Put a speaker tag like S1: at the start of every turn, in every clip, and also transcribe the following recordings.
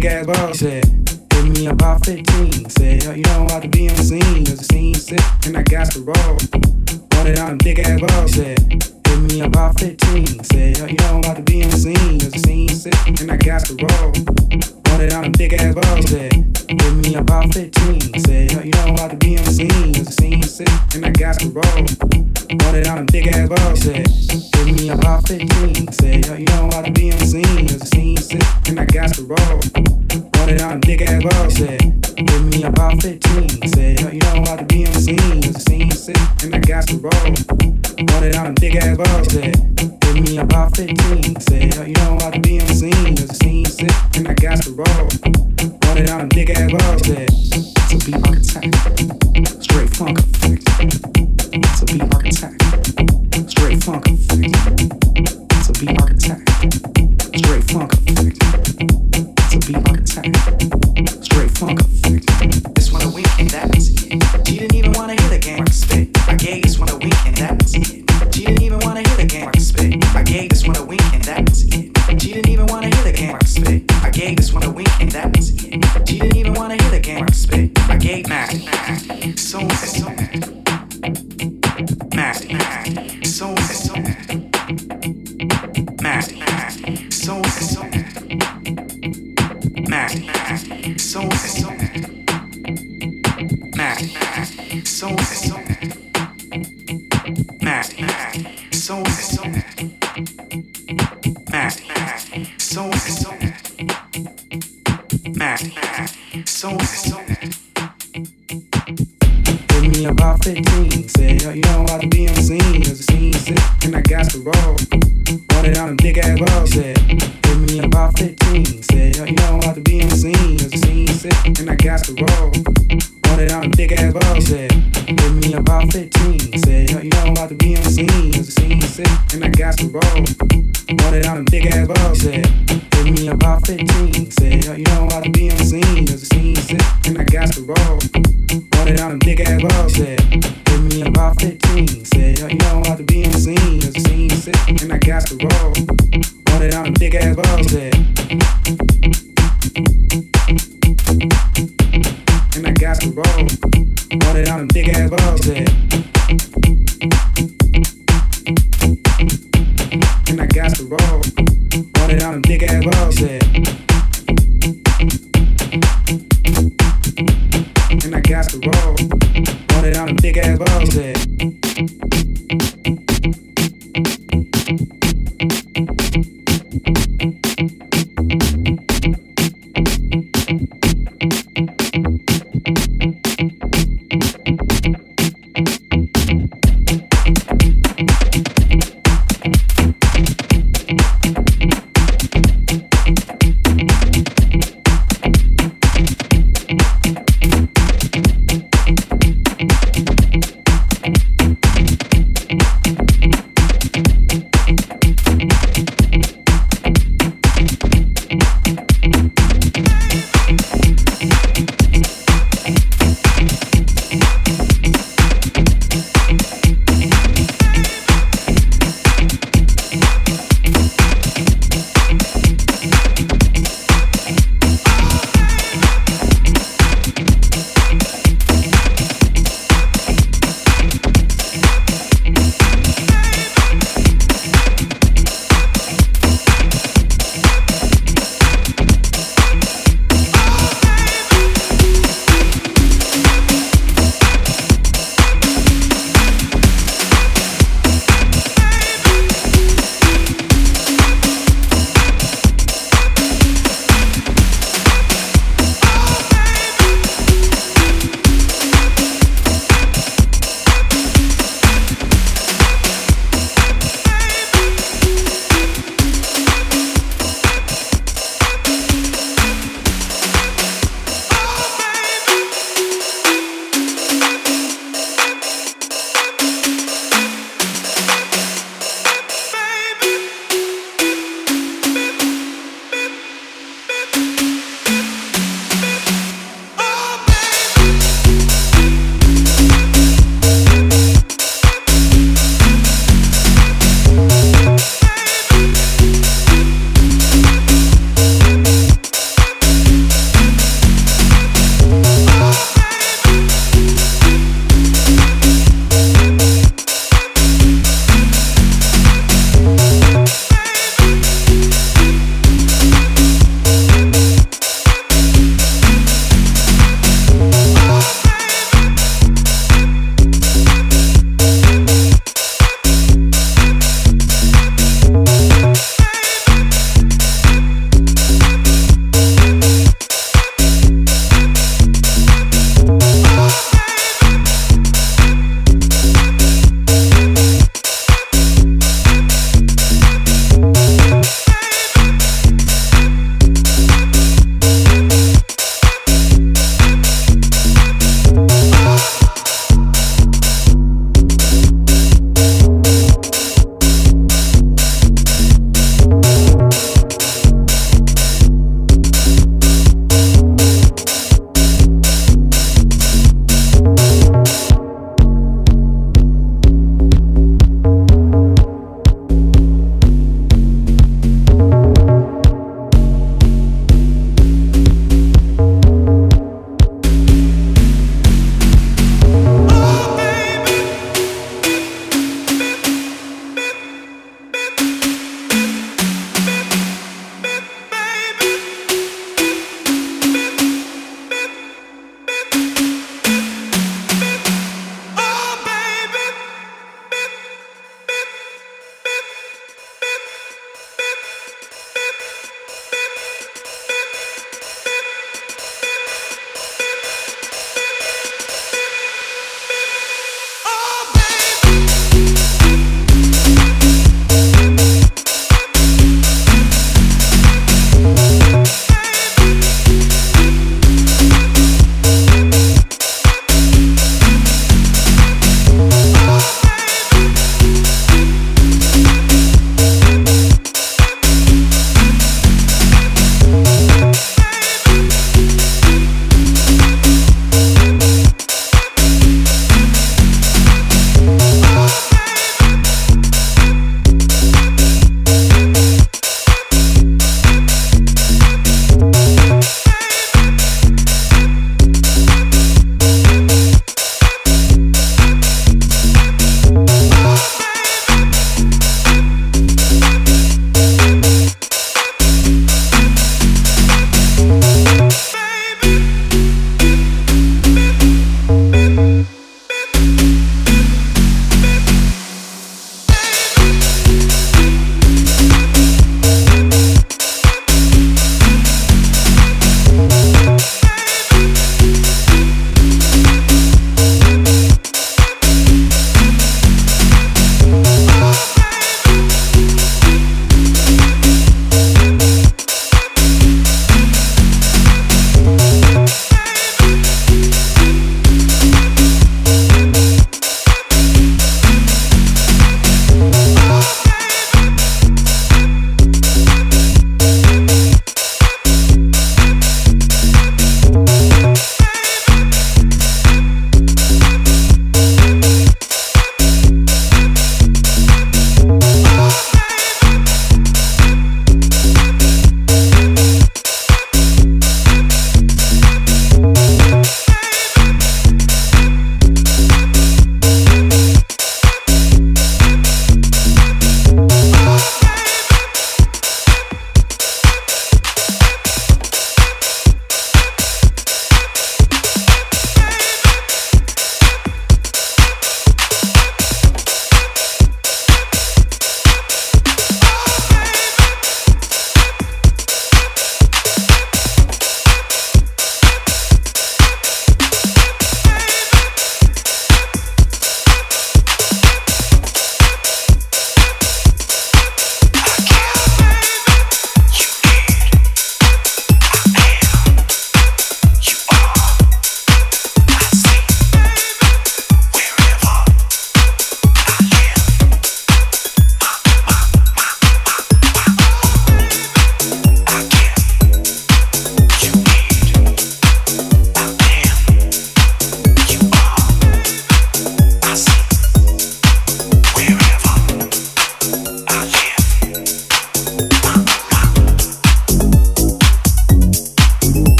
S1: thick ass bone.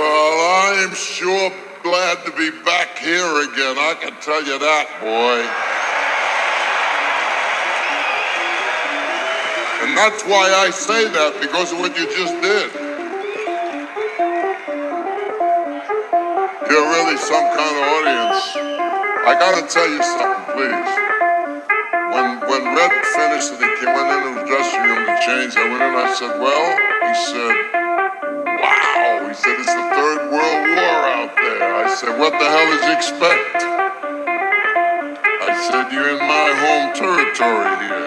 S1: I'm
S2: sure glad to be back here again. I can tell you that, boy. And that's why I say that, because of what you just did. You're really some kind of audience. I gotta tell you something, please. When when Red finished and he came went into the dressing room to change, I went in and I said, well, he said. He said, it's the third world war out there. I said, what the hell did you expect? I said, you're in my home territory here.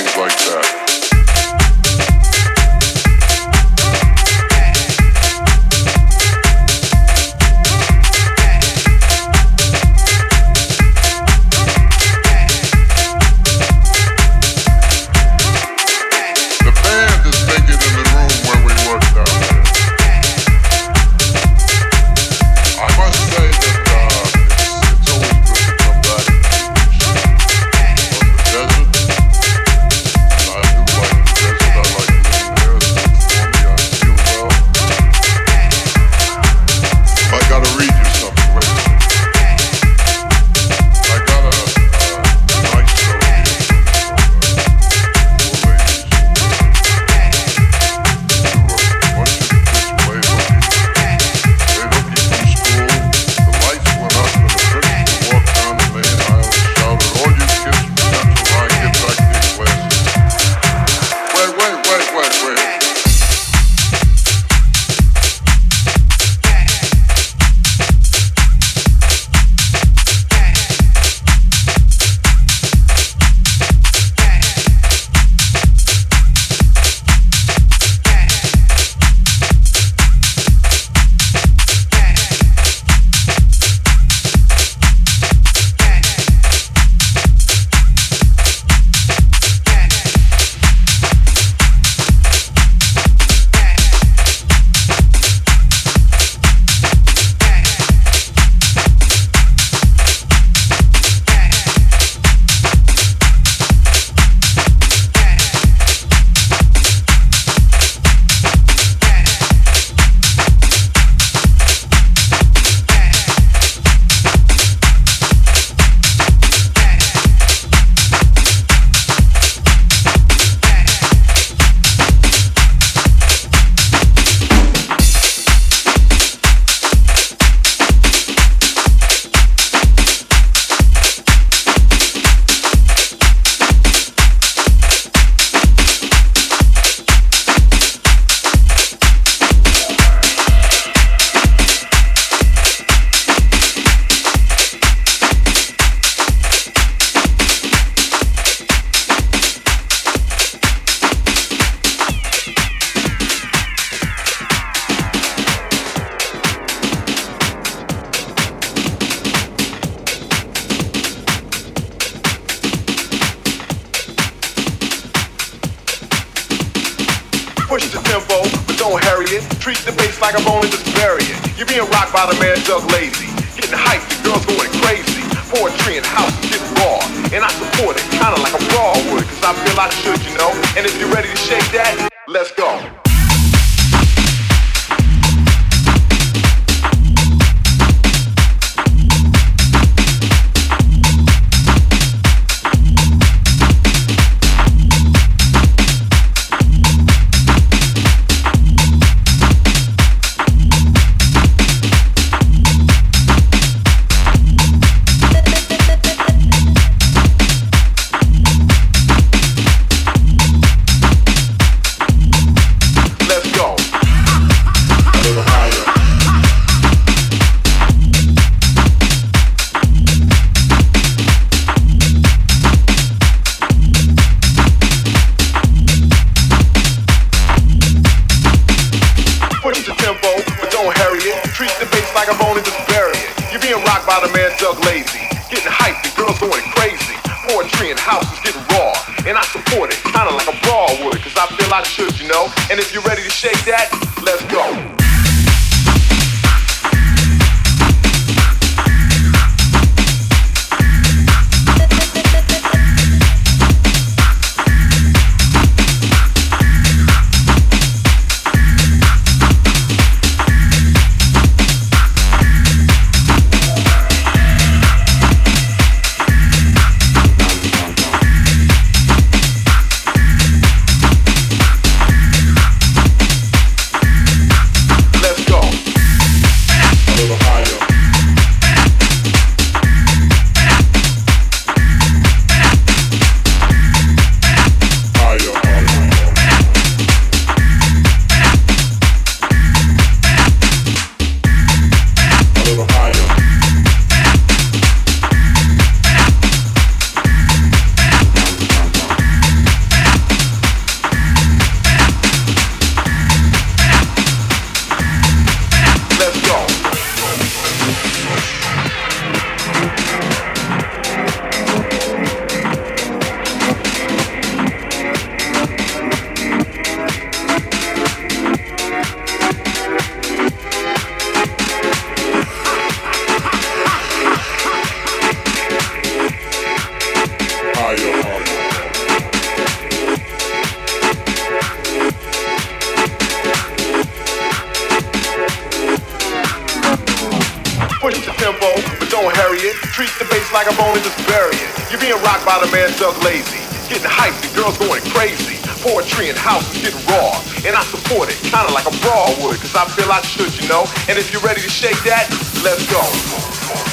S2: things like that. Doug Lazy. Getting hyped, girls going crazy.
S3: Poetry and houses getting raw. And I support it, kinda like a brawl would, cause I feel I should, you know. And if you're ready to shake that, And if you're ready to shake that, let's go.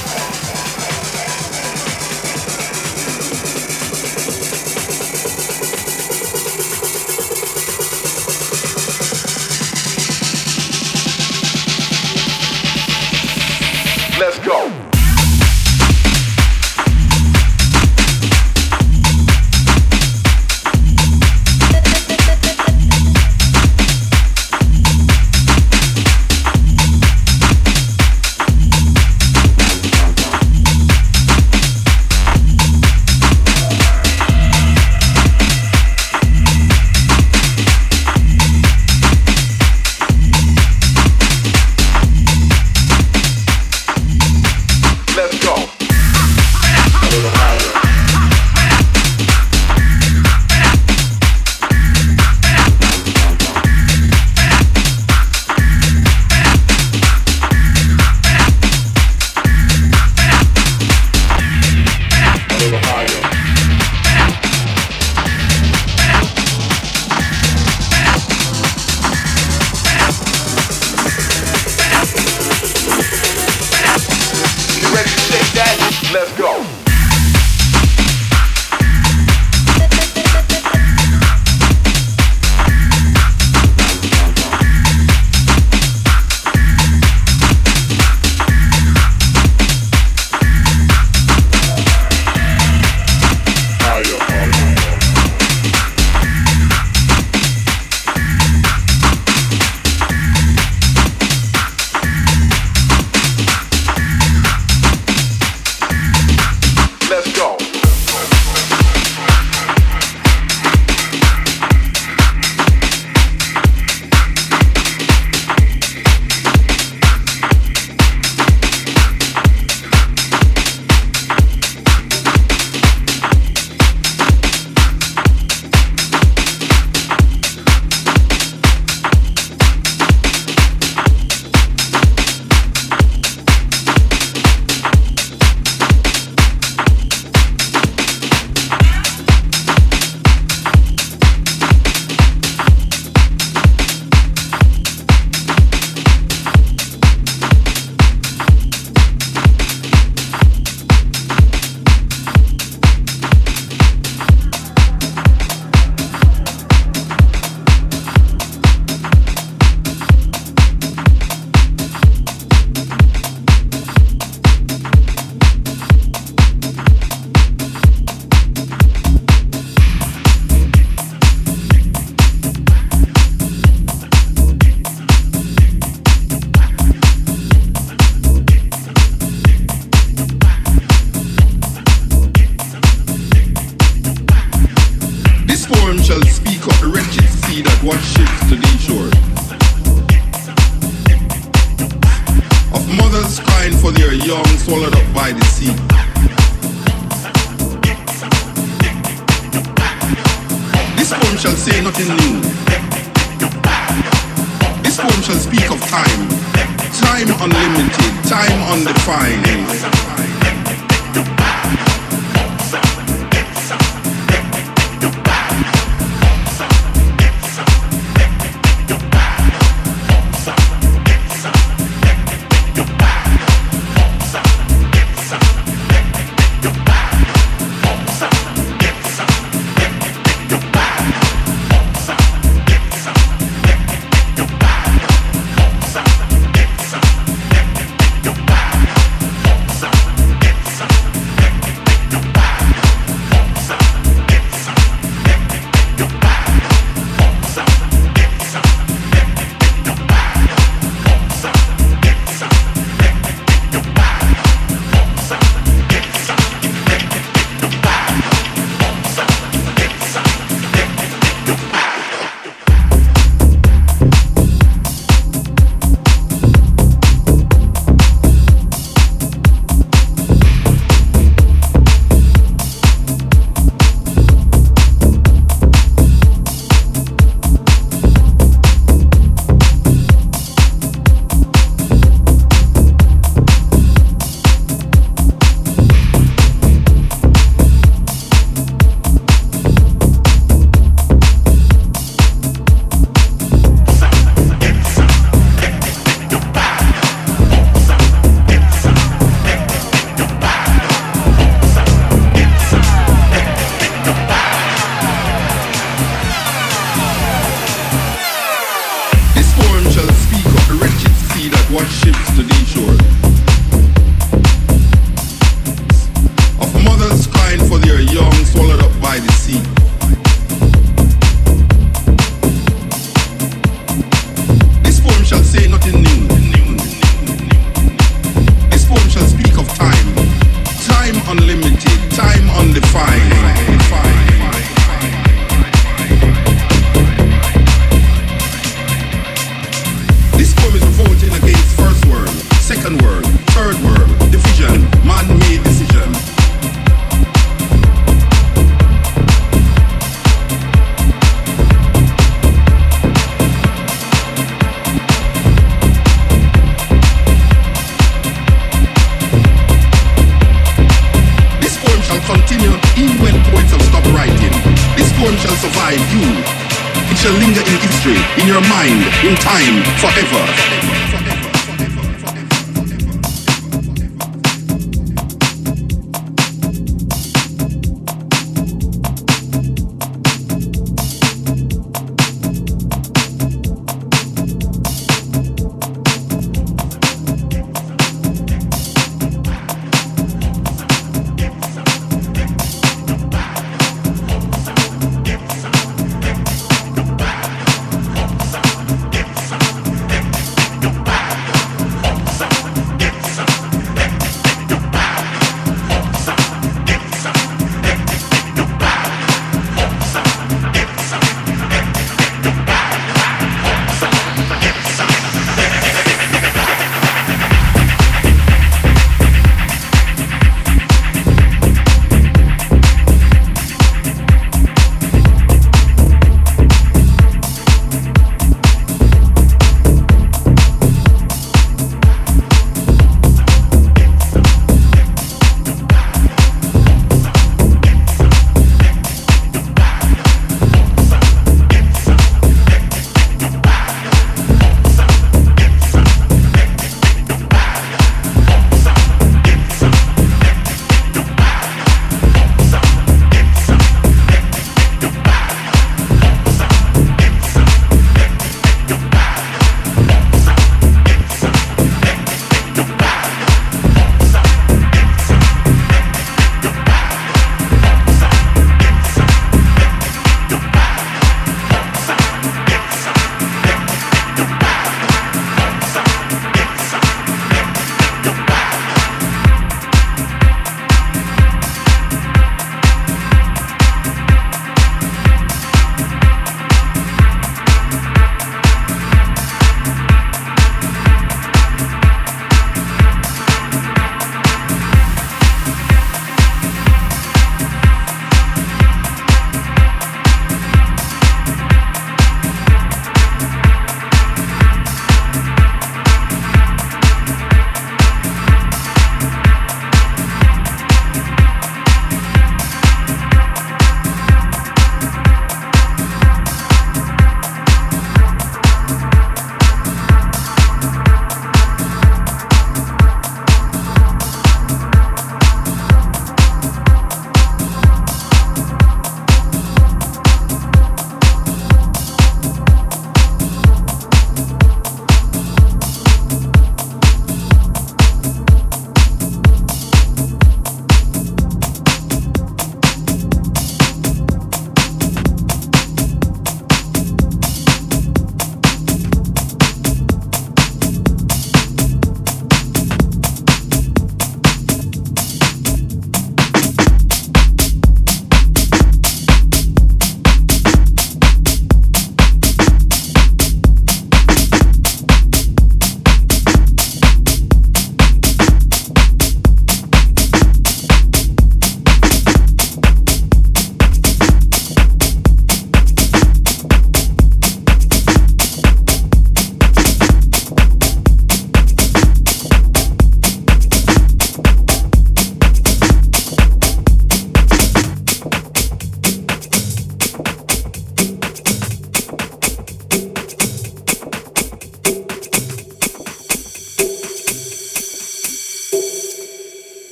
S4: forever.